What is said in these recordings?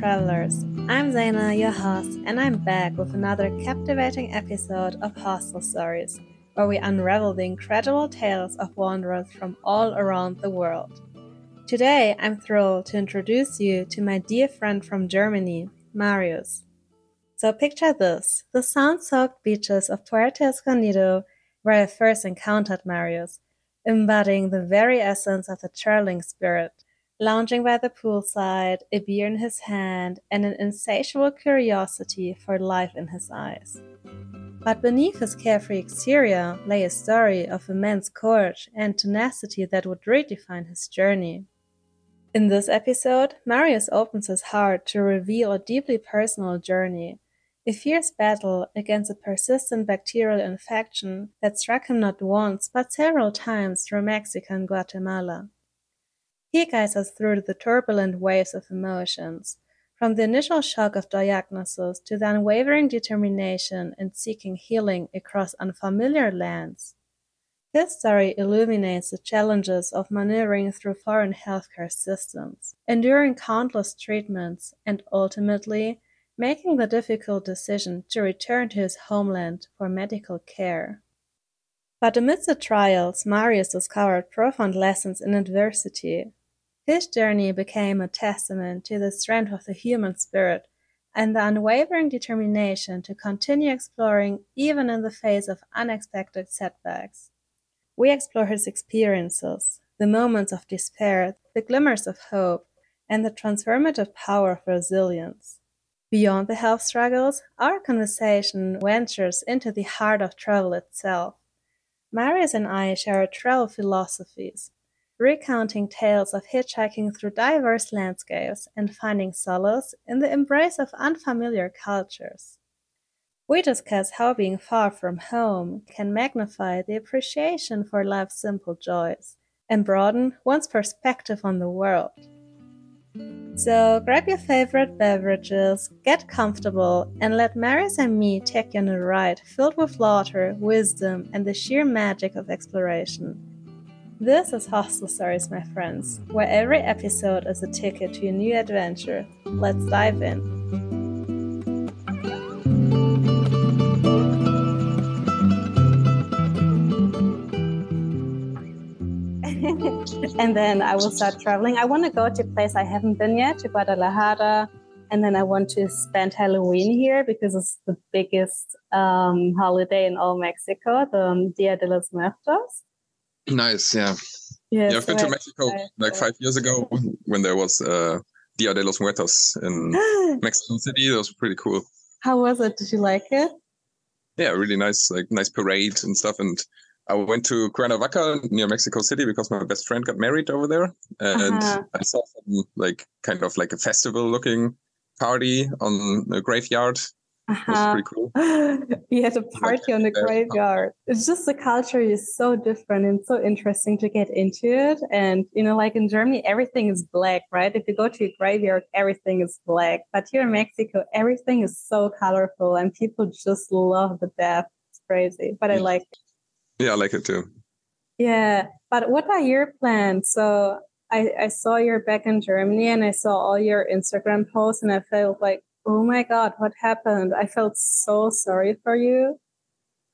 travelers. I'm Zaina, your host, and I'm back with another captivating episode of Hostel Stories, where we unravel the incredible tales of wanderers from all around the world. Today, I'm thrilled to introduce you to my dear friend from Germany, Marius. So picture this the sun soaked beaches of Puerto Escondido, where I first encountered Marius, embodying the very essence of the traveling spirit lounging by the poolside, a beer in his hand, and an insatiable curiosity for life in his eyes. But beneath his carefree exterior lay a story of immense courage and tenacity that would redefine his journey. In this episode, Marius opens his heart to reveal a deeply personal journey, a fierce battle against a persistent bacterial infection that struck him not once but several times through Mexico and Guatemala. He guides us through the turbulent waves of emotions, from the initial shock of diagnosis to the unwavering determination in seeking healing across unfamiliar lands. His story illuminates the challenges of maneuvering through foreign healthcare systems, enduring countless treatments, and ultimately making the difficult decision to return to his homeland for medical care. But amidst the trials, Marius discovered profound lessons in adversity, his journey became a testament to the strength of the human spirit and the unwavering determination to continue exploring even in the face of unexpected setbacks. We explore his experiences, the moments of despair, the glimmers of hope, and the transformative power of resilience. Beyond the health struggles, our conversation ventures into the heart of travel itself. Marius and I share travel philosophies, recounting tales of hitchhiking through diverse landscapes and finding solace in the embrace of unfamiliar cultures. We discuss how being far from home can magnify the appreciation for life's simple joys and broaden one's perspective on the world. So grab your favorite beverages, get comfortable, and let Marius and me take you on a ride filled with laughter, wisdom, and the sheer magic of exploration. This is Hostel Stories, my friends, where every episode is a ticket to a new adventure. Let's dive in. and then I will start traveling. I want to go to a place I haven't been yet, to Guadalajara. And then I want to spend Halloween here because it's the biggest um, holiday in all Mexico, the Dia de los Muertos. Nice, yeah. Yes, yeah, I've been to Mexico like five years ago when there was uh, Dia de los Muertos in Mexico City. That was pretty cool. How was it? Did you like it? Yeah, really nice, like nice parade and stuff. And I went to Cuernavaca near Mexico City because my best friend got married over there, and uh-huh. I saw some like kind of like a festival looking party on a graveyard uh-huh. pretty cool. we had a party on the graveyard. It's just the culture is so different and so interesting to get into it. And you know, like in Germany, everything is black, right? If you go to a graveyard, everything is black. But here in Mexico, everything is so colorful and people just love the death. It's crazy. But I like it. Yeah, I like it too. Yeah. But what are your plans? So I, I saw you're back in Germany and I saw all your Instagram posts and I felt like oh my god what happened? I felt so sorry for you.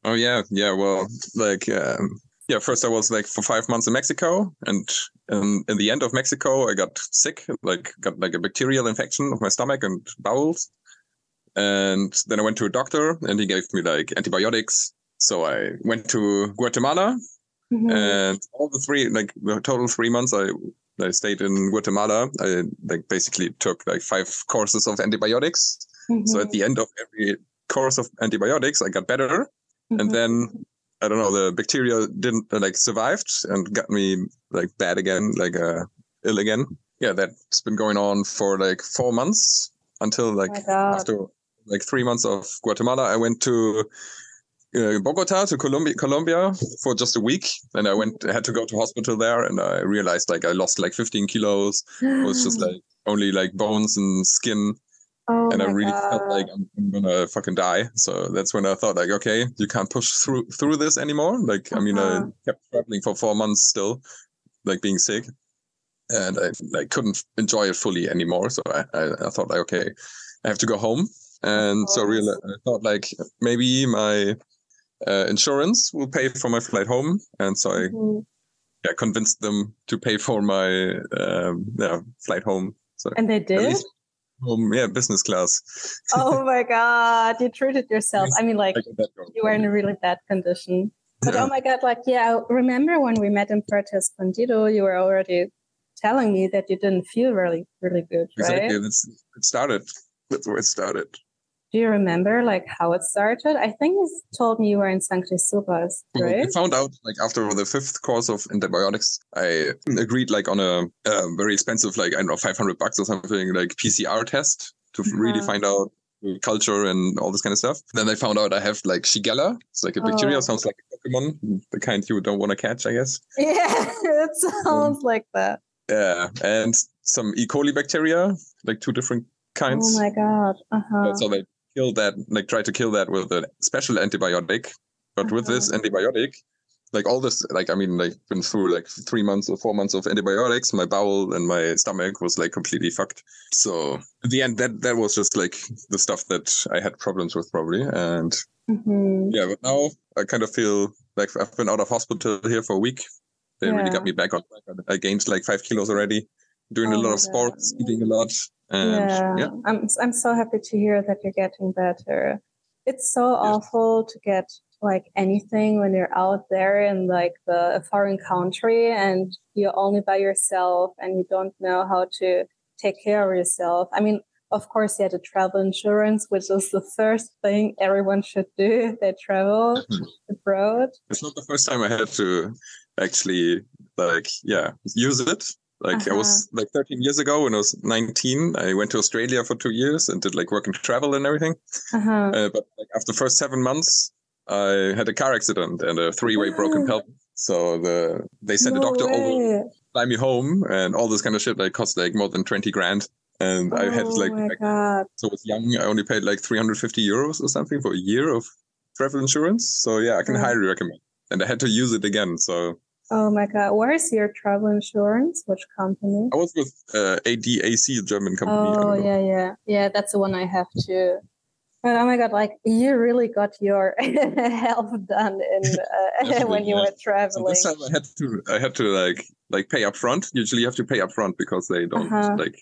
Oh yeah yeah well like um, yeah first i was like for five months in mexico and um, in the end of mexico i got sick like got like a bacterial infection of my stomach and bowels. And then i went to a doctor and he gave me like antibiotics. So i went to guatemala mm-hmm. and all the three like the total three months i I stayed in Guatemala. I like basically took like five courses of antibiotics. Mm-hmm. So at the end of every course of antibiotics, I got better. Mm-hmm. And then I don't know, the bacteria didn't uh, like survived and got me like bad again, like uh, ill again. Yeah, that's been going on for like four months until like oh after like three months of Guatemala. I went to uh, Bogota to Colombia, Colombia for just a week. And I went, I had to go to hospital there, and I realized like I lost like 15 kilos. it was just like only like bones and skin. Oh and I really God. felt like I'm, I'm, gonna fucking die. So that's when I thought like, okay, you can't push through through this anymore. Like, uh-huh. I mean, I uh-huh. kept traveling for four months still, like being sick. and I, I couldn't enjoy it fully anymore. So I, I, I thought like, okay, I have to go home. And so really, I thought like maybe my uh, insurance will pay for my flight home. And so I Mhm. yeah, convinced them to pay for my um, yeah, flight home. So And they did? home, yeah, business class. oh my god, you treated yourself. I mean, like I got that going. you were in a really bad condition. But Yeah. oh my god, like yeah, I remember when we met in Puerto Escondido, you were already telling me that you didn't feel really, really good, right? Exactly. That's it started. That's where it started. Do you remember like how it started? I think you told me you were in Sancti Subas, Well, right? I found out like after the fifth course of antibiotics, I agreed like on a, uh very expensive, like I don't know, five hundred bucks or something, like PCR test to really Uh-huh. find out culture and all this kind of stuff. Then they found out I have like Shigella. It's like a bacteria, Oh. sounds like a Pokemon, the kind you don't want to catch, I guess. Yeah, it sounds like that. Yeah, and some E. coli bacteria, like two different kinds. Oh my god. Uh Uh, huh. So they kill that, like try to kill that with a special antibiotic. But with this Uh-huh. antibiotic, like all this, like I mean, like been through like three months or four months of antibiotics, my bowel and my stomach was like completely fucked. So in the end, that that was just like the stuff that I had problems with probably. And hmm yeah, but now I kind of feel like I've been out of hospital here for a week. They really got me back on. I gained like five kilos already, doing a Oh lot of sports, eating a lot, and yeah. yeah. I'm I'm so happy to hear that you're getting better. It's so awful to get like anything when you're out there in like the a foreign country and you're only by yourself and you don't know how to take care of yourself. I mean, of course, you had a travel insurance, which is the first thing everyone should do if they travel abroad. it's not the first time I had to actually like yeah use it. Like I was like 13 years ago when I was 19. I went to Australia for two years and did like work and travel and everything. Uh-huh. Uh, but like after the first seven months, I had a car accident and a three-way broken pelvis. So the they sent No a doctor over, way. fly me home, and all this kind of shit. Like cost like more than 20 grand. And I had oh like, like so I was young. I only paid like 350 euros or something for a year of travel insurance. So yeah, I can Yeah. highly recommend. And I had to use it again. So Oh my god. Where is your travel insurance? Which company? I was with uh, ADAC, German company. Oh yeah, yeah, yeah. That's the one I have too. But oh my god, like you really got your health done in uh, when you yeah. were So traveling. this time I had to, I had to like, like pay up front. Usually you have to pay up front because they don't Uh-huh. like.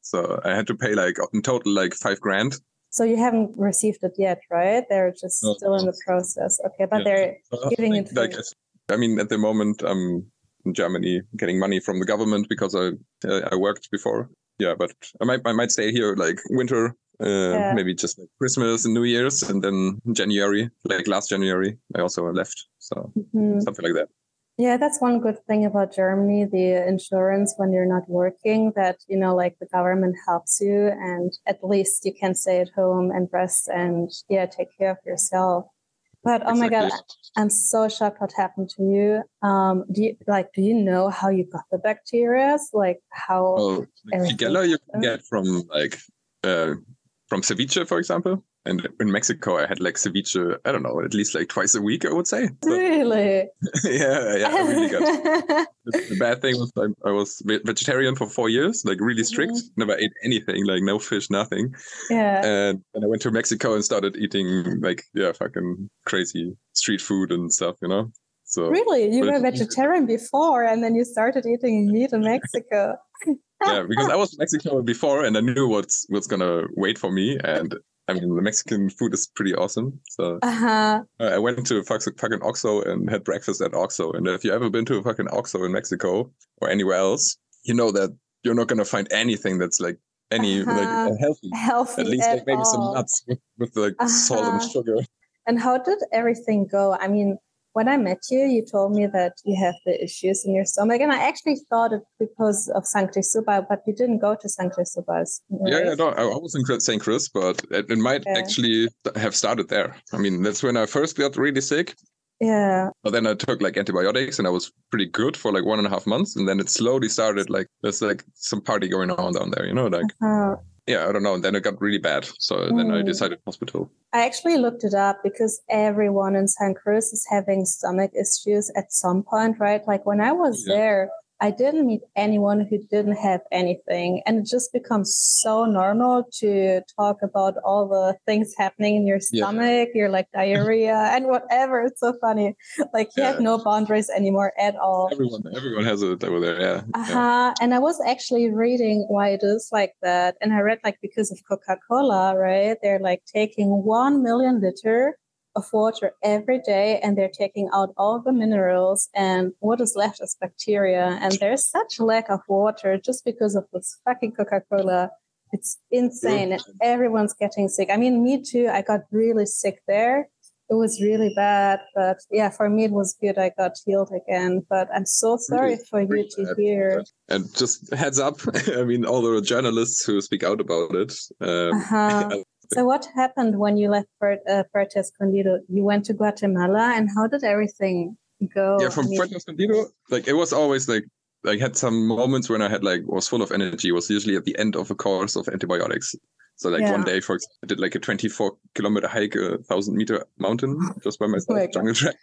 So I had to pay like in total like five grand. So you haven't received it yet, right? They're just No, still in the process. Okay, but Yeah. they're So, Giving it like. I mean, at the moment I'm in Germany getting money from the government because I uh, I worked before. Yeah, but I might I might stay here like winter, uh, Yeah. maybe just like Christmas and New Year's, and then January, like last January, I also left. So Mhm. something like that. Yeah, that's one good thing about Germany, the insurance when you're not working, that, you know, like the government helps you and at least you can stay at home and rest and, yeah, take care of yourself. But oh my God, I'm so shocked what happened to you. Um, do you, like, do you know how you got the bacteria? Like how, everything. Shigella you can get from like uh, from ceviche, for example. And in Mexico, I had like ceviche. I don't know, at least like twice a week, I would say. Really? yeah, yeah, really got. The, bad thing was I, I was vegetarian for four years, like really strict. Mm-hmm. Never ate anything, like no fish, nothing. yeah. And then I went to Mexico and started eating like yeah, fucking crazy street food and stuff, you know. So Really? You were vegetarian before and then you started eating meat in Mexico. yeah, because I was in Mexico before and I knew what's what's gonna wait for me. And I mean, the Mexican food is pretty awesome. So Uh-huh. uh, I went to fucking OXXO and had breakfast at OXXO. And if you ever been to a fucking OXXO in Mexico or anywhere else, you know that you're not gonna find anything that's like any Uh-huh. like uh, healthy. Healthy At least at like maybe some nuts with, like salt and Uh-huh. sugar. And how did everything go? I mean, when I met you, you told me that you have the issues in your stomach, and I actually thought it because of Sancti Suba, but you didn't go to Subas. Yeah, right? yeah, no, I was in St. Chris, but it, it might actually have started there. I mean, that's when I first got really sick. yeah. But then I took like antibiotics and I was pretty good for like one and a half months. And then it slowly started like there's like some party going on down there, you know, like, Uh, yeah, I don't know. And then it got really bad. So then I Mm. decided hospital. I actually looked it up because everyone in San Cruz is having stomach issues at some point, right? Like when I was Yeah. there, I didn't meet anyone who didn't have anything. And it just becomes so normal to talk about all the things happening in your stomach, yeah. your like diarrhea and whatever. It's so funny. Like you yeah. have no boundaries anymore at all. Everyone, everyone has it over there. Yeah. Uh huh. Yeah. And I was actually reading why it is like that. And I read like because of Coca Cola, right? They're like taking 1 million liter of water every day and they're taking out all the minerals and what is left is bacteria. And there's such a lack of water just because of this fucking coca-cola. It's insane. And everyone's getting sick. I mean me too. I got really sick there. It was really bad but yeah for me it was good. I got healed again. But i'm so sorry really, for you to bad. hear. And just heads up i mean all the journalists who speak out about it um, uh-huh. So what happened when you left uh, Puerto Escondido? You went to Guatemala, and how did everything go? Yeah, from I mean, Puerto Escondido, like it was always like I had some moments when I had like was full of energy. It was usually at the end of a course of antibiotics. So like yeah. one day, for example, I did like a 24 kilometer hike, a thousand meter mountain just by myself, oh jungle track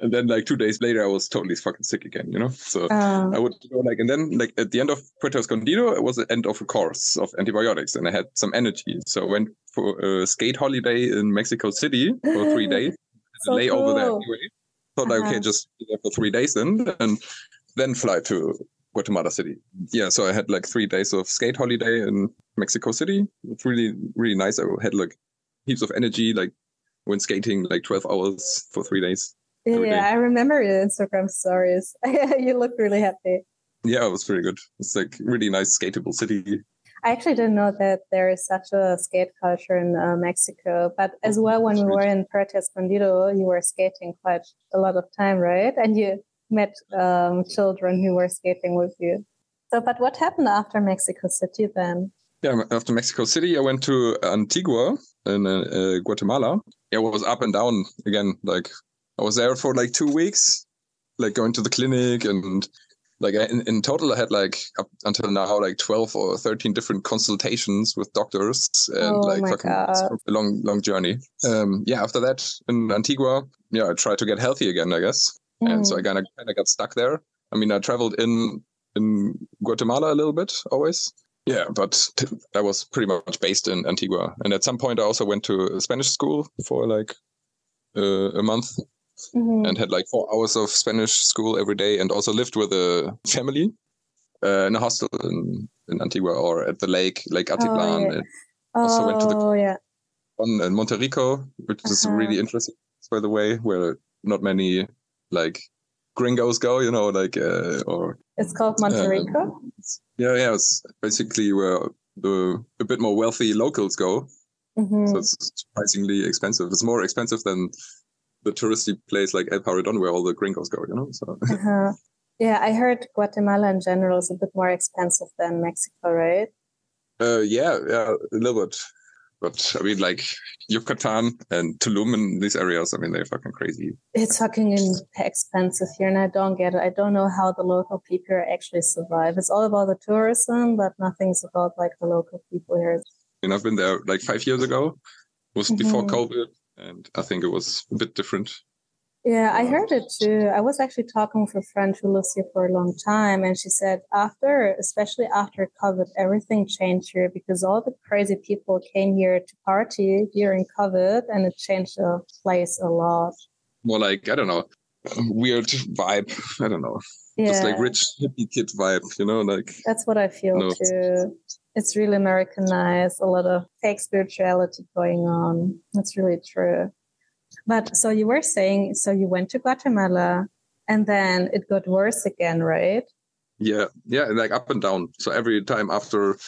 and then like two days later i was totally fucking sick again you know? So uh, i would go like and then like at the end of puerto escondido it was the end of a course of antibiotics and i had some energy. So i went for a skate holiday in mexico city for three days. So lay cool. over there anyway. Thought uh-huh. like okay just be there for three days then and then fly to guatemala city. Yeah so i had like three days of skate holiday in mexico city. It's really really nice. I had like heaps of energy like went skating like 12 hours for three days yeah, I remember your Instagram stories. you look really happy. Yeah, it was pretty good. It's like really nice skatable city. I actually didn't know that there is such a skate culture in uh, Mexico. But as well, when we were in Puerto Escondido, you were skating quite a lot of time, right? And you met um, children who were skating with you. So, but what happened after Mexico City then? Yeah, after Mexico City, I went to Antigua in uh, uh, Guatemala. It was up and down again, like I was there for like two weeks, like going to the clinic and like in, in total I had like up until now like 12 or 13 different consultations with doctors and oh like fucking a long long journey. Um yeah, after that in Antigua, yeah, I tried to get healthy again, I guess. Mm. And so I kind of kind of got stuck there. I mean, I traveled in in Guatemala a little bit always. Yeah, but I was pretty much based in Antigua. And at some point I also went to a Spanish school for like uh, a month mm-hmm. and had like four hours of Spanish school every day, and also lived with a family uh, in a hostel in, in Antigua or at the lake, Lake Atitlan. Oh, yeah. also oh, went to the oh, yeah. one in Monterrico, which uh-huh. is really interesting, by the way, where not many like gringos go, you know, like uh, or it's called Monterrico. Uh, yeah, yeah, it's basically where the a bit more wealthy locals go. Mm-hmm. So it's surprisingly expensive. It's more expensive than the touristy place like El Paredon where all the gringos go, you know? So. Uh-huh. Yeah, I heard Guatemala in general is a bit more expensive than Mexico, right? Uh, yeah, yeah, a little bit. But I mean, like Yucatan and Tulum and these areas, I mean, they're fucking crazy. It's fucking expensive here, and I don't get it. I don't know how the local people actually survive. It's all about the tourism, but nothing's about like the local people here. And I've been there like five years ago. It was mm-hmm. before COVID and I think it was a bit different. Yeah, I um, heard it too. I was actually talking with a friend who lives here for a long time, and she said after, especially after COVID, everything changed here because all the crazy people came here to party during COVID, and it changed the place a lot. More like I don't know, weird vibe. I don't know, yeah. just like rich hippie kid vibe. You know, like that's what I feel no. too it's really Americanized, a lot of fake spirituality going on. That's really true. But so you were saying, so you went to Guatemala and then it got worse again, right? Yeah, yeah, like up and down. So every time after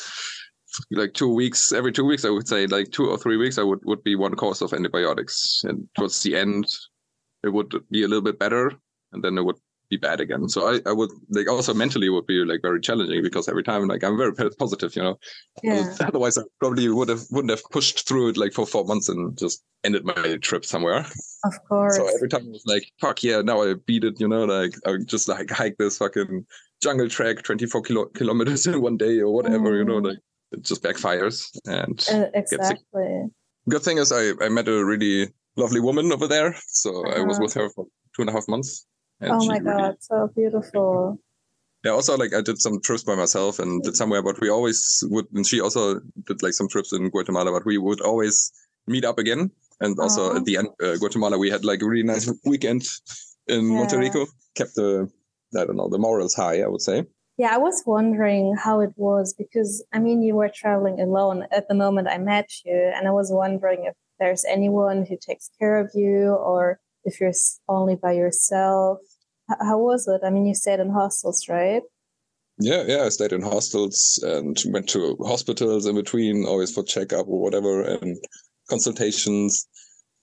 like two weeks, every two weeks, I would say like two or three weeks, I would, would be one course of antibiotics. And towards the end, it would be a little bit better. And then it would be bad again. So I, I would like also mentally would be like very challenging because every time like I'm very positive, you know. Yeah. Otherwise, I probably would have wouldn't have pushed through it like for four months and just ended my trip somewhere. Of course. So every time I was like, "Fuck yeah, now I beat it," you know, like I just like hike this fucking jungle track 24 kilo- kilometers in one day or whatever, mm. you know, mm. like it just backfires and uh, exactly. Good thing is I I met a really lovely woman over there, so uh-huh. I was uh-huh. with her for two and a half months oh my god, so beautiful. Yeah, also like I did some trips by myself and did somewhere, but we always would, and she also did like some trips in Guatemala, but we would always meet up again. And also at the end, uh, Guatemala, we had like a really nice weekend in Yeah. Monterrico. Kept the, I don't know, the morals high, I would say. Yeah, I was wondering how it was because I mean, you were traveling alone at the moment I met you, and I was wondering if there's anyone who takes care of you or if you're only by yourself. How was it? I mean, you stayed in hostels, right? Yeah, yeah. I stayed in hostels and went to hospitals in between, always for checkup or whatever, and consultations.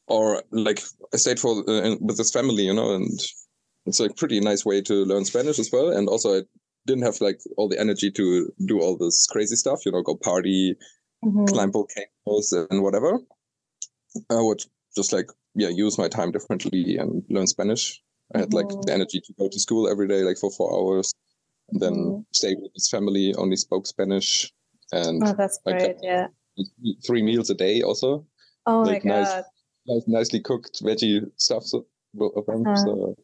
Or like I stayed for uh, with this family, you know, and it's a pretty nice way to learn Spanish as well. And also, I didn't have like all the energy to do all this crazy stuff, you know, go party, Mhm. climb volcanoes, and whatever. I would just like yeah use my time differently and learn Spanish. I had like the energy to go to school every day, like for four hours, and then Mhm. stay with his family. Only spoke Spanish, and Oh, that's I great. Yeah. three meals a day. Also, Oh like my nice- God. nice, nicely cooked veggie stuff. So, both of them. Uh-huh. So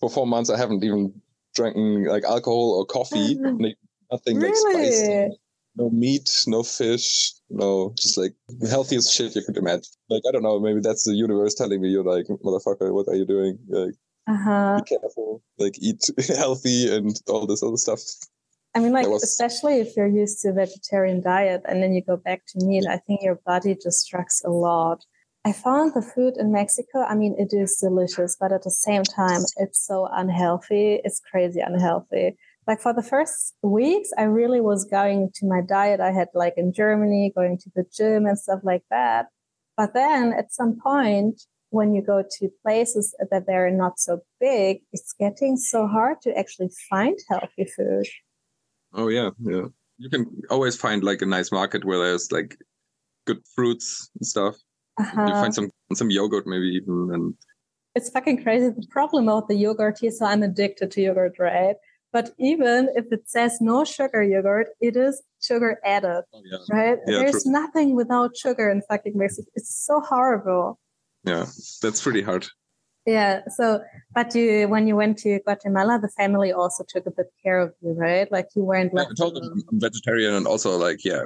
for four months, I haven't even drinking like alcohol or coffee. like, nothing like spicy. No meat, no fish, no just like healthiest shit you could imagine. Like I don't know, maybe that's the universe telling me you're like motherfucker, what are you doing? Like Uh huh. be careful, like eat healthy and all this other stuff. I mean, like, was- especially if you're used to a vegetarian diet and then you go back to meat, I think your body just struggles a lot. I found the food in Mexico, I mean, it is delicious, but at the same time, it's so unhealthy. It's crazy unhealthy. Like for the first weeks, I really was going to my diet. I had like in Germany, going to the gym and stuff like that. But then at some point, when you go to places that they're not so big, it's getting so hard to actually find healthy food. Oh yeah, yeah. You can always find like a nice market where there's like good fruits and stuff. You Uh-huh. find some some yogurt maybe even and It's fucking crazy. The problem about the yogurt here, so I'm addicted to yogurt, right? But even if it says no sugar yogurt, it is sugar added, oh yeah. right? Yeah, There's nothing without sugar in fucking Mexico. It's so horrible. Yeah. That's pretty hard. Yeah. So, but you, when you went to Guatemala, the family also took a bit care of you, right? Like you weren't Yeah, I told them. I'm vegetarian and also like yeah,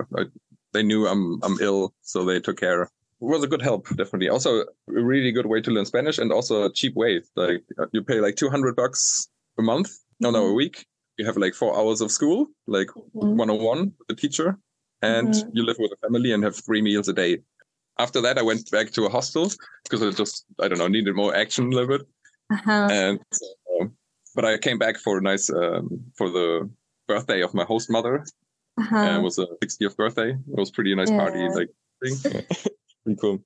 they knew I'm I'm ill, so they took care. It was a good help, definitely. Also, a really good way to learn Spanish and also a cheap way. Like uh, you pay like two hundred bucks a month, no, no, a Mhm. week. You have like four hours of school, like Mhm. one on one with the teacher, and Mhm. you live with a family and have three meals a day. After that, I went back to a hostel because I just I don't know needed more action a little bit, Uh-huh. and so, but I came back for a nice um, for the birthday of my host mother. Uh-huh. Uh, it was a 60th birthday. It was pretty nice party, like thing. pretty cool.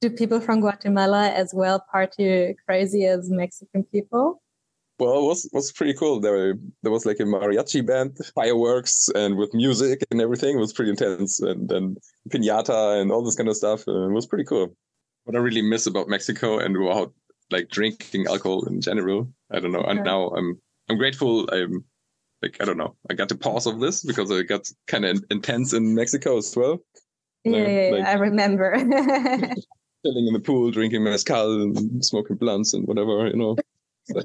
Do people from Guatemala as well party crazy as Mexican people? Well, it was was pretty cool. There there was like a mariachi band, fireworks, and with music and everything. It was pretty intense, and then pinata and all this kind of stuff. Uh, it was pretty cool. What I really miss about Mexico and about like drinking alcohol in general, I don't know. And now I'm I'm grateful. I'm like I don't know. I got the pause of this because it got kind of intense in Mexico as well. Yeah, Yeah, yeah, yeah, like- I remember. Chilling in the pool, drinking mezcal and smoking blunts and whatever, you know.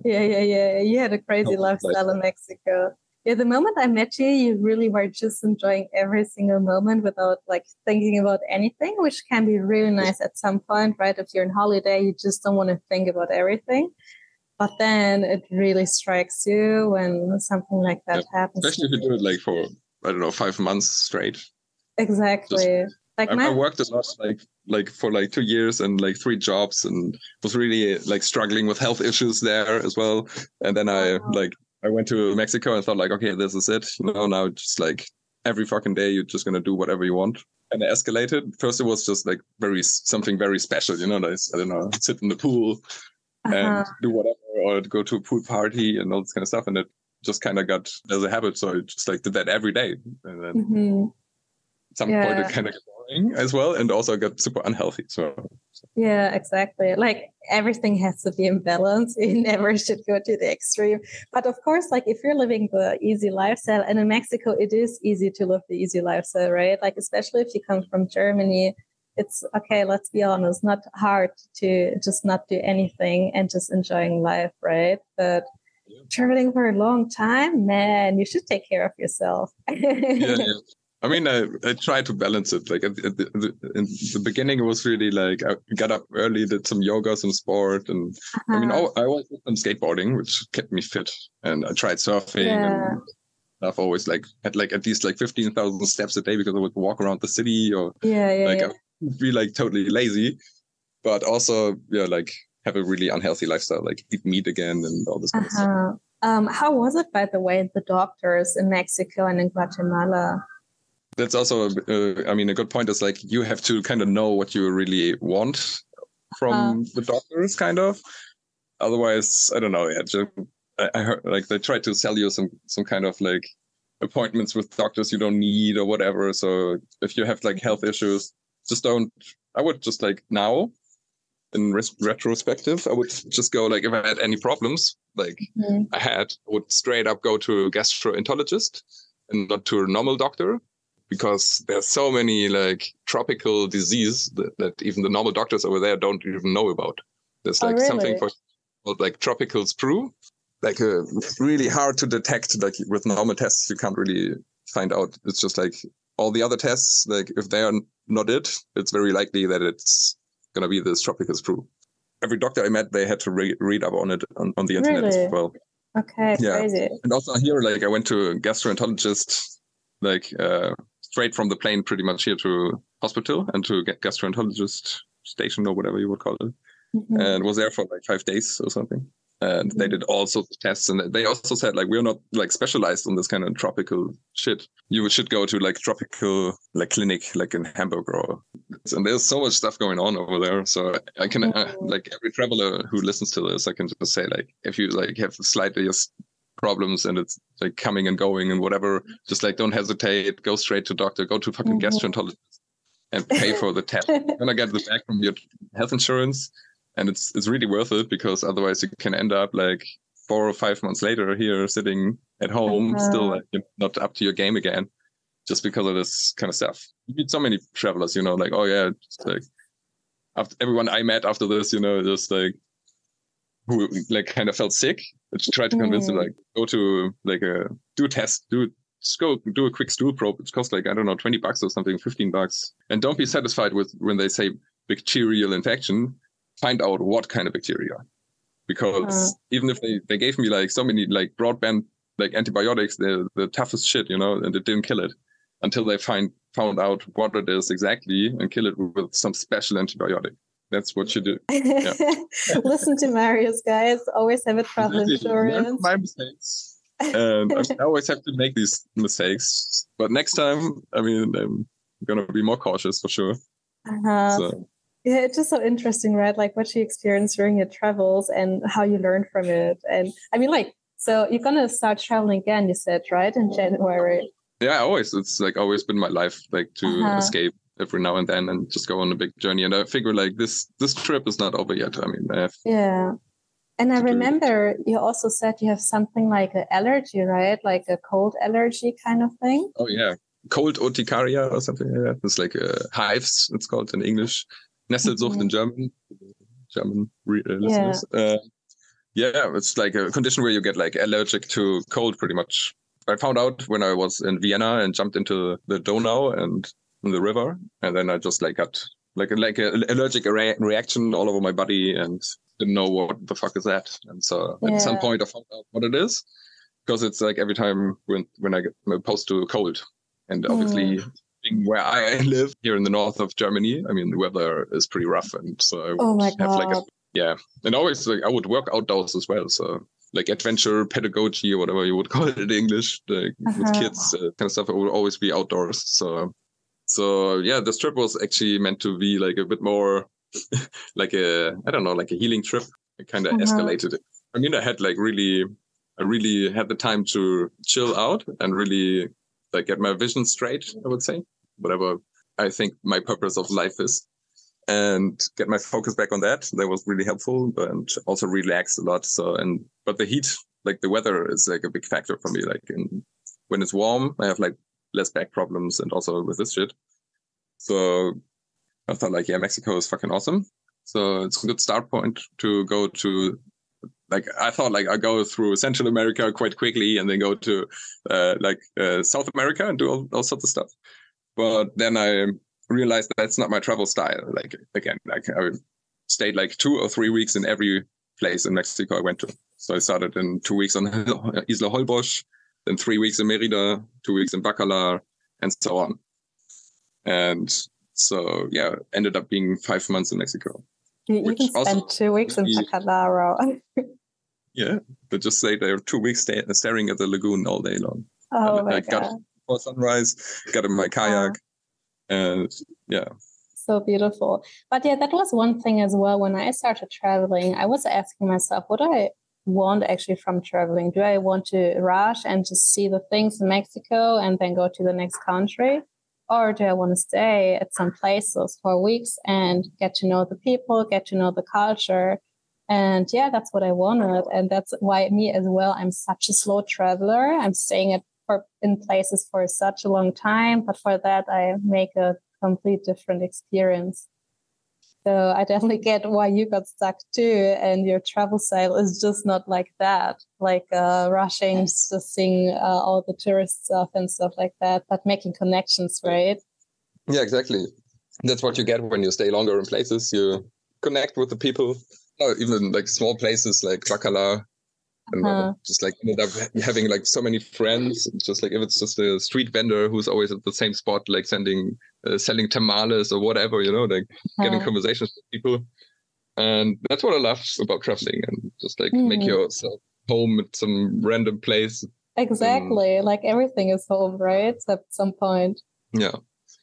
Yeah, yeah, yeah. You had a crazy lifestyle in Mexico. Yeah, the moment I met you, you really were just enjoying every single moment without like thinking about anything, which can be really nice at some point, right? If you're on holiday, you just don't want to think about everything. But then it really strikes you when something like that happens. Especially if you do it like for I don't know five months straight. Exactly. Like I, my I worked a lot like like for like two years and like three jobs and was really like struggling with health issues there as well. And then I Wow. like I went to Mexico and thought like okay this is it. You know now just like every fucking day you're just gonna do whatever you want. And it escalated. First it was just like very something very special. You know like, I don't know sit in the pool uh-huh. and do whatever or go to a pool party and all this kind of stuff and it just kind of got as a habit so i just like did that every day and then Mhm. at some point it kind of boring as well and also get super unhealthy so Yeah, exactly. Like everything has to be in balance. You never should go to the extreme. But of course, like if you're living the easy lifestyle, and in Mexico, it is easy to live the easy lifestyle, right? Like, especially if you come from Germany, it's okay, let's be honest, not hard to just not do anything and just enjoying life, right? But traveling for a long time, man, you should take care of yourself. yeah, yeah. I mean, I, I try to balance it. Like at the, at the, in the beginning, it was really like I got up early, did some yoga, some sport, and uh-huh. I mean, uh-huh. I always did some skateboarding, which kept me fit. And I tried surfing, yeah. and I've always like had like at least like fifteen thousand steps a day because I would walk around the city, or yeah, yeah, like yeah. Be like totally lazy, but also yeah, like have a really unhealthy lifestyle, like eat meat again and all this uh-huh. of stuff. Uh-huh. Um, how was it, by the way, the doctors in Mexico and in Guatemala? That's also uh, i mean a good point. Is like you have to kind of know what you really want from uh, the doctors kind of. Otherwise i don't know. Yeah just, I, I heard like they try to sell you some some kind of like appointments with doctors you don't need or whatever. So if you have like health issues just don't i would just like now in res- retrospective i would just go like if i had any problems like mm-hmm. i had I would straight up go to a gastroenterologist and not to a normal doctor because there's so many like tropical disease that, that, even the normal doctors over there don't even know about. There's oh, like oh, really? something for called like tropical sprue, like uh, really hard to detect. Like with normal tests, you can't really find out. It's just like all the other tests. Like if they are not it, it's very likely that it's gonna be this tropical sprue. Every doctor I met, they had to re- read up on it on, on the internet really? as well. Okay, yeah. Crazy. And also here, like I went to a gastroenterologist, like uh, straight from the plane pretty much here to hospital and to get gastroenterologist station or whatever you would call it. Mm-hmm. And was there for like five days or something. And mm-hmm. they did all sorts of tests. And they also said like we're not like specialized on this kind of tropical shit. You should go to like tropical like clinic like in Hamburg or and there's so much stuff going on over there. So I can mm-hmm. uh, like every traveler who listens to this, I can just say like if you like have slightly problems and it's like coming and going and whatever, just like don't hesitate, go straight to doctor, go to fucking mm-hmm. gastroenterologist and pay for the test. You're gonna get the back from your health insurance, and it's it's really worth it because otherwise you can end up like four or five months later here sitting at home, uh-huh. still like, not up to your game again, just because of this kind of stuff. You meet so many travelers, you know, like oh yeah, like after everyone I met after this, you know, just like who like kind of felt sick. I tried to convince mm. them like go to like a do a test, do just go do a quick stool probe. It costs like I don't know twenty bucks or something, fifteen bucks, and don't be satisfied with when they say bacterial infection. Find out what kind of bacteria, because uh. even if they they gave me like so many like broadband like antibiotics, they're the toughest shit, you know, and it didn't kill it until they find found out what it is exactly and kill it with some special antibiotic that's what you do. Yeah. Listen to Marius, guys. Always have a travel insurance. My mistakes. And I always have to make these mistakes. But next time, I mean, I'm going to be more cautious for sure. Uh-huh. So. Yeah, it's just so interesting, right? Like what you experienced during your travels and how you learned from it. And I mean, like, so you're going to start traveling again, you said, right? In January. Yeah, always. It's like always been my life, like to uh-huh. escape every now and then and just go on a big journey. And I figure like this this trip is not over yet. I mean, I have yeah. And I remember you also said you have something like an allergy, right? Like a cold allergy kind of thing. Oh yeah, cold urticaria or something like that. It's like uh, hives. It's called in English. Nesselsucht mm-hmm. in German. German re- uh, listeners. Yeah. Uh, yeah, it's like a condition where you get like allergic to cold, pretty much. I found out when I was in Vienna and jumped into the Donau and in the river, and then I just like got like a, like an allergic re- reaction all over my body and didn't know what the fuck is that. And so yeah. at some point I found out what it is because it's like every time when when I get opposed to a cold, and obviously. Mm. Where I live here in the north of Germany, I mean the weather is pretty rough, and so I oh my have like a yeah, and always like I would work outdoors as well, so like adventure pedagogy or whatever you would call it in English, like uh-huh. with kids, uh, kind of stuff. I would always be outdoors. So so yeah, this trip was actually meant to be like a bit more like a I don't know, like a healing trip. It kind of uh-huh. escalated it. I mean, I had like really, I really had the time to chill out and really like get my vision straight. I would say whatever I think my purpose of life is, and get my focus back on that. That was really helpful, and also relaxed a lot. So and but the heat, like the weather, is like a big factor for me. Like in when it's warm, I have like less back problems and also with this shit. So I thought like, yeah, Mexico is fucking awesome. So it's a good start point to go to like I thought like I go through Central America quite quickly and then go to uh, like uh, South America and do all, all sorts of stuff. But then I realized that's not my travel style. Like again, like I stayed like two or three weeks in every place in Mexico I went to. So I started in two weeks on Isla Holbox, then three weeks in Merida, two weeks in Bacalar, and so on. And so yeah, ended up being five months in Mexico. You even spent two weeks in Bacalar. yeah, but just say there two weeks stay, staring at the lagoon all day long. Oh and my I God. got for sunrise, got in my kayak, and yeah. So beautiful. But yeah, that was one thing as well. When I started traveling, I was asking myself, what do I want actually from traveling? Do I want to rush and just see the things in Mexico and then go to the next country? Or do I want to stay at some places for weeks and get to know the people, get to know the culture? And yeah, that's what I wanted. And that's why me as well, I'm such a slow traveler. I'm staying at for in places for such a long time, but for that I make a complete different experience. So I definitely get why you got stuck too, and your travel style is just not like that, like uh, rushing, just seeing uh, all the tourist stuff and stuff like that, but making connections, right? Yeah, exactly. That's what you get when you stay longer in places. You connect with the people, or even like small places like Bacalar and uh-huh. just like ended up having like so many friends just like if it's just a street vendor who's always at the same spot like sending uh, selling tamales or whatever you know like uh-huh. getting conversations with people. And that's what i love about traveling and just like mm-hmm. make yourself home at some random place. Exactly. Like everything is home right? At some point. Yeah.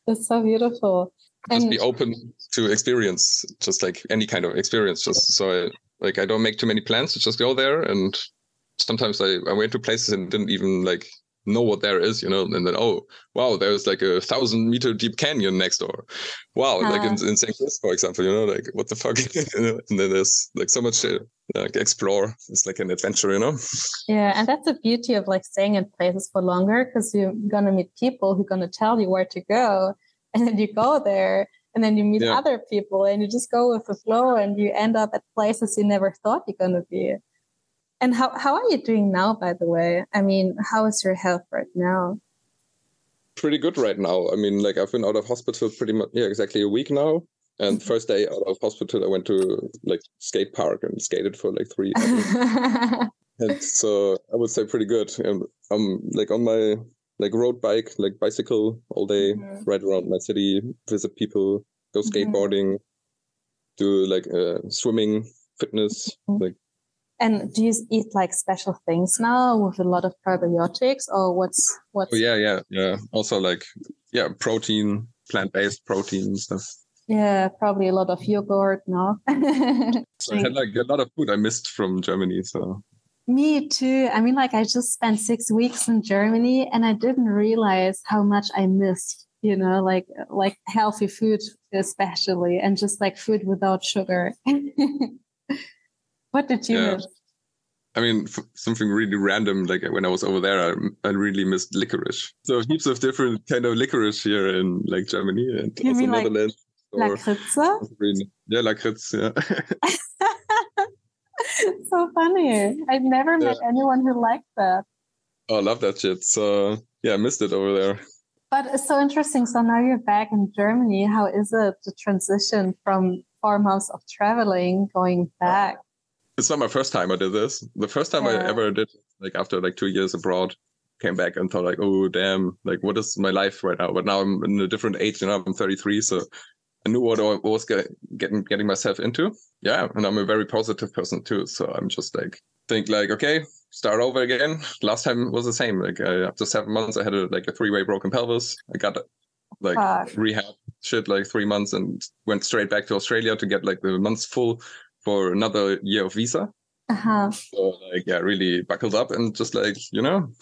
It's so beautiful. Just and- be open to experience just like any kind of experience just so I, like I don't make too many plans to just go there. And sometimes I, I went to places and didn't even like know what there is, you know, and then oh wow, there's like a thousand meter deep canyon next door. Wow, uh, like in, in St. Louis, for example, you know, like what the fuck? and then there's like so much to like explore. It's like an adventure, you know. Yeah, and that's the beauty of like staying in places for longer because you're gonna meet people who are gonna tell you where to go, and then you go there and then you meet yeah. other people and you just go with the flow and you end up at places you never thought you're going to be. And how, how are you doing now by the way? I mean how is your health right now? Pretty good right now. I mean like i've been out of hospital pretty much yeah exactly a week now. And mm-hmm. first day out of hospital i went to like skate park and skated for like three hours. And so i would say pretty good. And i'm like on my like road bike, like bicycle all day, mm-hmm. ride around my city, visit people, go mm-hmm. skateboarding, mm-hmm. do like uh, swimming, fitness, mm-hmm. like. And do you eat like special things now with a lot of probiotics, or what's what's? Oh yeah, yeah, yeah. Also like yeah, protein, plant based protein stuff. Yeah, probably a lot of yogurt. No. so I had like a lot of food I missed from Germany, so me too. I mean, like I just spent six weeks in Germany and I didn't realize how much I missed, you know, like like healthy food especially and just like food without sugar. what did you yeah. miss? I mean, something really random. Like when I was over there, I, I really missed licorice. So heaps of different kind of licorice here in like Germany and you also mean Netherlands. Like lakritze? Yeah, lakritz. Yeah. so funny. I've never met anyone who liked that. Oh, I love that shit. So yeah, I missed it over there. But it's so interesting. So now you're back in Germany. How is it to transition from four months of traveling going back? It's not my first time I did this. The first time yeah. I ever did, like after like two years abroad, came back and thought like, oh damn, like what is my life right now? But now I'm in a different age. You know, I'm 33, so knew what I was getting getting myself into. Yeah, and I'm a very positive person too. So I'm just like think like, okay, start over again. Last time was the same. Like I, after seven months, I had a, like a three way broken pelvis. I got like uh, rehab shit like three months and went straight back to Australia to get like the months full for another year of visa. Uh-huh. So like yeah, really buckled up and just like you know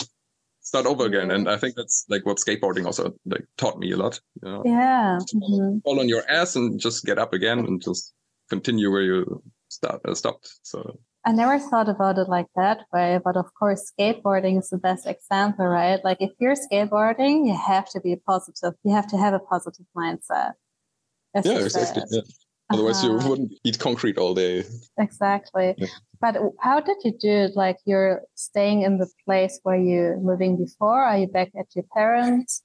start over again. And I think that's like what skateboarding also like taught me a lot. You know? Yeah. Mm-hmm. Fall on your ass and just get up again and just continue where you start uh, stopped. So I never thought about it like that way, but of course, skateboarding is the best example, right? Like if you're skateboarding, you have to be positive. You have to have a positive mindset. yeah, exactly. Yeah. Otherwise, Uh-huh. you wouldn't eat concrete all day. Exactly. Yeah. But how did you do it? Like you're staying in the place where you're living before? Are you back at your parents?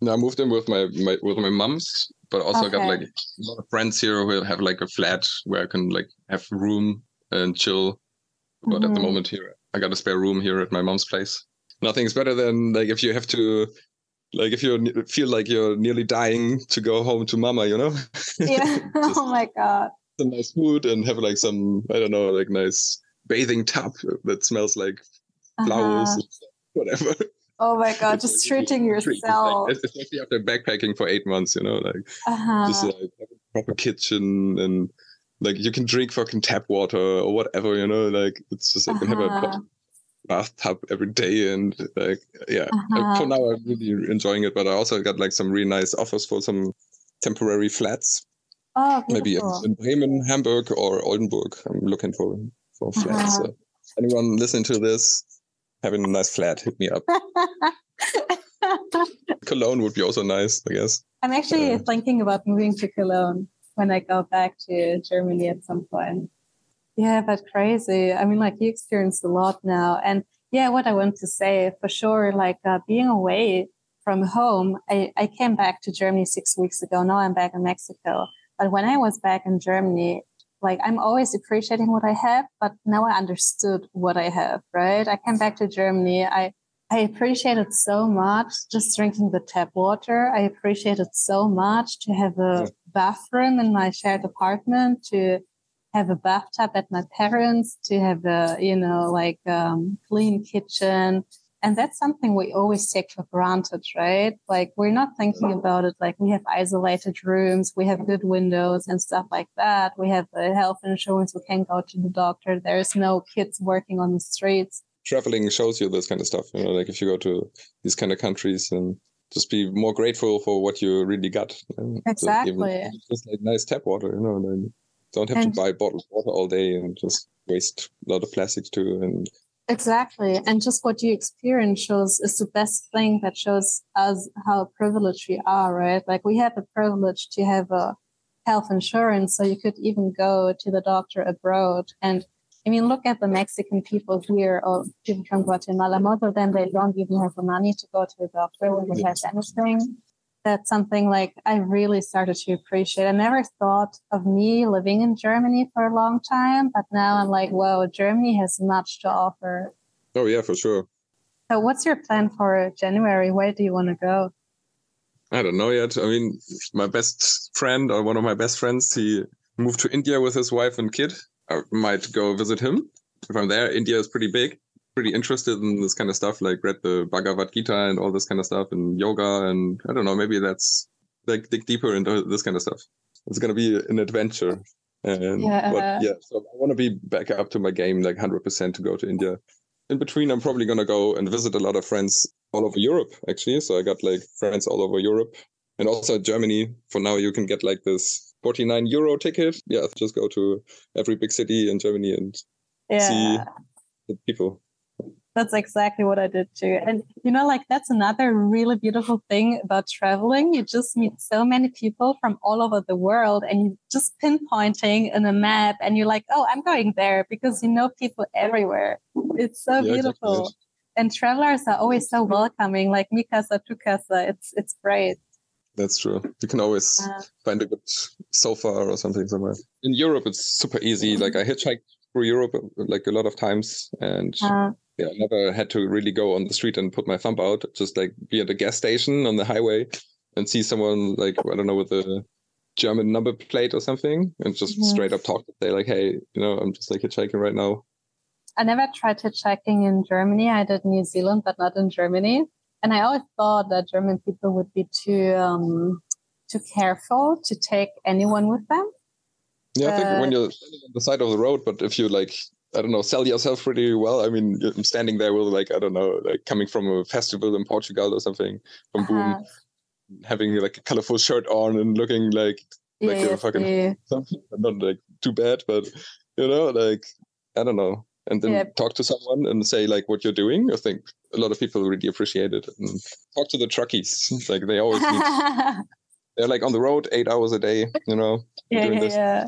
No, I moved in with my, my with my mom's, but also I got like a lot of friends here who have like a flat where I can like have room and chill. But at the Mhm. moment here, I got a spare room here at my mom's place. Nothing's better than like if you have to, like if you feel like you're nearly dying to go home to mama, you know. Yeah. Just oh my god. Some nice food and have like some I don't know like nice bathing tub that smells like flowers, Uh-huh. whatever. Oh my god, just like treating treat. It's like- yourself. especially after backpacking for eight months, you know, like just Uh-huh. like have a proper kitchen and like you can drink fucking tap water or whatever, you know, like it's just like you can have a Uh-huh. bathtub every day and like yeah. Uh-huh. For now, I'm really enjoying it, but I also got like some really nice offers for some temporary flats, Oh, maybe in, in Bremen, Hamburg, or Oldenburg. I'm looking for for flats. Uh-huh. So anyone listening to this, having a nice flat, hit me up. Cologne would be also nice, I guess. I'm actually Uh, thinking about moving to Cologne when I go back to Germany at some point. Yeah, but crazy. I mean, like you experienced a lot now. And yeah, what I want to say for sure, like uh, being away from home, I, I came back to Germany six weeks ago. Now I'm back in Mexico. But when I was back in Germany, like I'm always appreciating what I have, but now I understood what I have, right? I came back to Germany. I I appreciate it so much just drinking the tap water. I appreciate it so much to have a bathroom in my shared apartment, to have a bathtub at my parents, to have a, you know, like um, clean kitchen. And that's something we always take for granted, right? Like we're not thinking about it like we have isolated rooms, we have good windows and stuff like that. We have a health insurance, we can go to the doctor. There's no kids working on the streets. Traveling shows you this kind of stuff. You know, like if you go to these kind of countries and just be more grateful for what you really got. and just even- Exactly. Just like nice tap water, you know, and then don't have And- to buy bottled water all day and just waste a lot of plastics too. And Exactly. And just what you experience shows is the best thing that shows us how privileged we are, right? Like we have the privilege to have a health insurance, so you could even go to the doctor abroad. And I mean, look at the Mexican people here or people from Guatemala. Most of them, they don't even have the money to go to a doctor when they have anything. That's something like I really started to appreciate. I never thought of me living in Germany for a long time, but now I'm like, whoa, Germany has much to offer. oh yeah, for sure. So, what's your plan for January? Where do you want to go? I don't know yet. I mean, my best friend or one of my best friends, he moved to India with his wife and kid. I might go visit him. If I'm there, India is pretty big. Pretty interested in this kind of stuff, like read the Bhagavad Gita and all this kind of stuff and yoga. And I don't know, maybe that's like dig deeper into this kind of stuff. It's going to be an adventure. And Yeah. but yeah, so I want to be back up to my game, like 100% to go to India. In between, I'm probably going to go and visit a lot of friends all over Europe, actually. So I got like friends all over Europe and also Germany. For now, you can get like this 49 euro ticket. Yeah, just go to every big city in Germany and Yeah, See- the people. That's exactly what I did too. And you know, like that's another really beautiful thing about traveling. You just meet so many people from all over the world, and you just pinpointing in a map, and you're like, "Oh, I'm going there," because you know people everywhere. It's so Yeah, beautiful. exactly. And travelers are always so welcoming, like Mikasa to casa. It's it's great. That's true. You can always find a good sofa or something somewhere. In Europe, it's super easy. Like I hitchhiked through Europe like a lot of times, and uh, yeah, I never had to really go on the street and put my thumb out. Just like be at a gas station on the highway and see someone like I don't know with a German number plate or something, and just Mhm. straight up talk. To say like, hey, you know, I'm just like hitchhiking right now. I never tried hitchhiking in Germany. I did New Zealand, but not in Germany. And I always thought that German people would be too um, too careful to take anyone with them. Yeah, I think when you're standing on the side of the road, but if you like, I don't know, sell yourself pretty well. I mean, I'm standing there with like, I don't know, like coming from a festival in Portugal or something, from Uh-huh. Boom, having like a colorful shirt on and looking like Like you're fucking- yeah. something not like too bad, but you know, like I don't know. And then Yeah. talk to someone and say like what you're doing. I think a lot of people really appreciate it. And talk to the truckies. Like they always need they're like on the road eight hours a day, you know. yeah, yeah, yeah.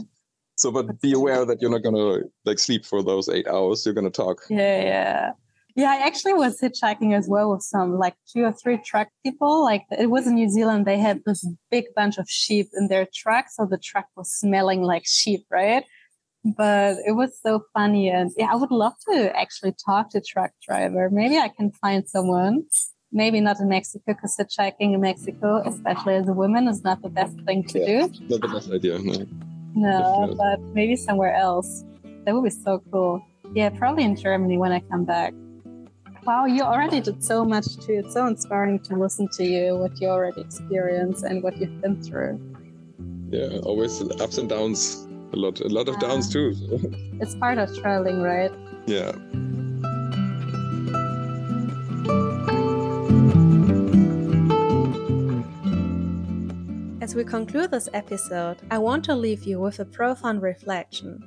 So, but be aware that you're not gonna like sleep for those eight hours. You're gonna talk. Yeah, yeah. Yeah, I actually was hitchhiking as well with some like two or three truck people. Like it was in New Zealand, they had this big bunch of sheep in their truck, so the truck was smelling like sheep, right? But it was so funny, and yeah, I would love to actually talk to truck driver. Maybe I can find someone. Maybe not in Mexico, because hitchhiking in Mexico, especially as a woman, is not the best thing to Yeah. do. Not the best idea. No. No, but maybe somewhere else. That would be so cool. Yeah, probably in Germany when I come back. Wow, you already did so much too. It's so inspiring to listen to you, what you already experienced and what you've been through. Yeah, always ups and downs. A lot, a lot of downs too. It's part of traveling, right? yeah. As we conclude this episode, I want to leave you with a profound reflection.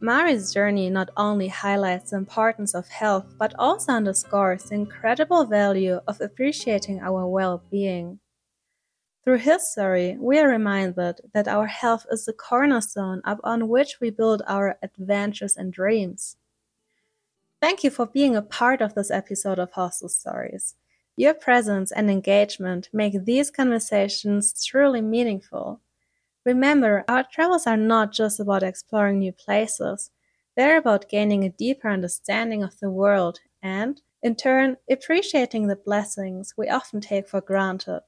Marius' journey not only highlights the importance of health, but also underscores the incredible value of appreciating our well being. Through his story, we are reminded that our health is the cornerstone upon which we build our adventures and dreams. Thank you for being a part of this episode of Hostel Stories. Your presence and engagement make these conversations truly meaningful. Remember, our travels are not just about exploring new places, they're about gaining a deeper understanding of the world and, in turn, appreciating the blessings we often take for granted.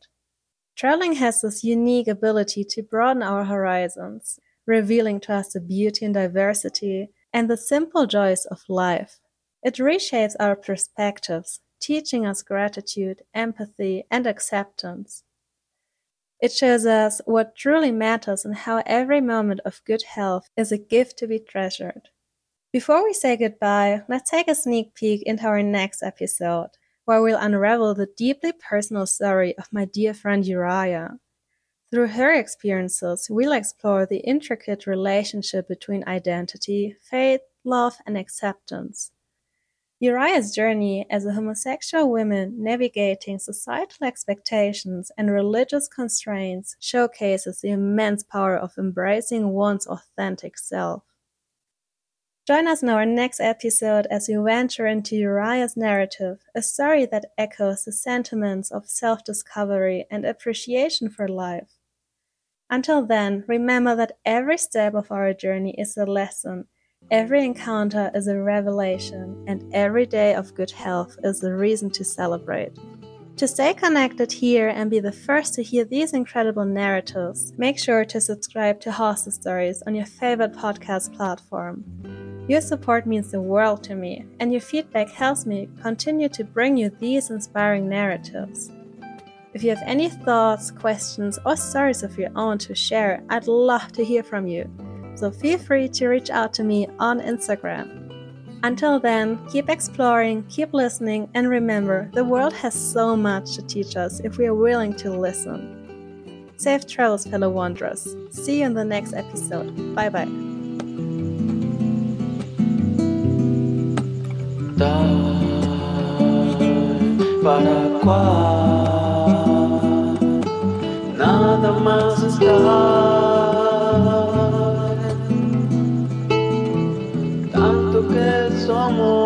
Traveling has this unique ability to broaden our horizons, revealing to us the beauty and diversity and the simple joys of life. It reshapes our perspectives, teaching us gratitude, empathy, and acceptance. It shows us what truly matters and how every moment of good health is a gift to be treasured. Before we say goodbye, let's take a sneak peek into our next episode, where we'll unravel the deeply personal story of my dear friend Uriah. Through her experiences, we'll explore the intricate relationship between identity, faith, love, and acceptance. Uriah's journey as a homosexual woman navigating societal expectations and religious constraints showcases the immense power of embracing one's authentic self. Join us in our next episode as we venture into Uriah's narrative, a story that echoes the sentiments of self discovery and appreciation for life. Until then, remember that every step of our journey is a lesson Every encounter is a revelation, and every day of good health is a reason to celebrate. To stay connected here and be the first to hear these incredible narratives, make sure to subscribe to Hostel Stories on your favorite podcast platform. Your support means the world to me, and your feedback helps me continue to bring you these inspiring narratives. If you have any thoughts, questions, or stories of your own to share, I'd love to hear from you so feel free to reach out to me on Instagram. Until then, keep exploring, keep listening, and remember the world has so much to teach us if we are willing to listen. Safe travels, fellow wanderers. See you in the next episode. Bye bye. para cual nada más somos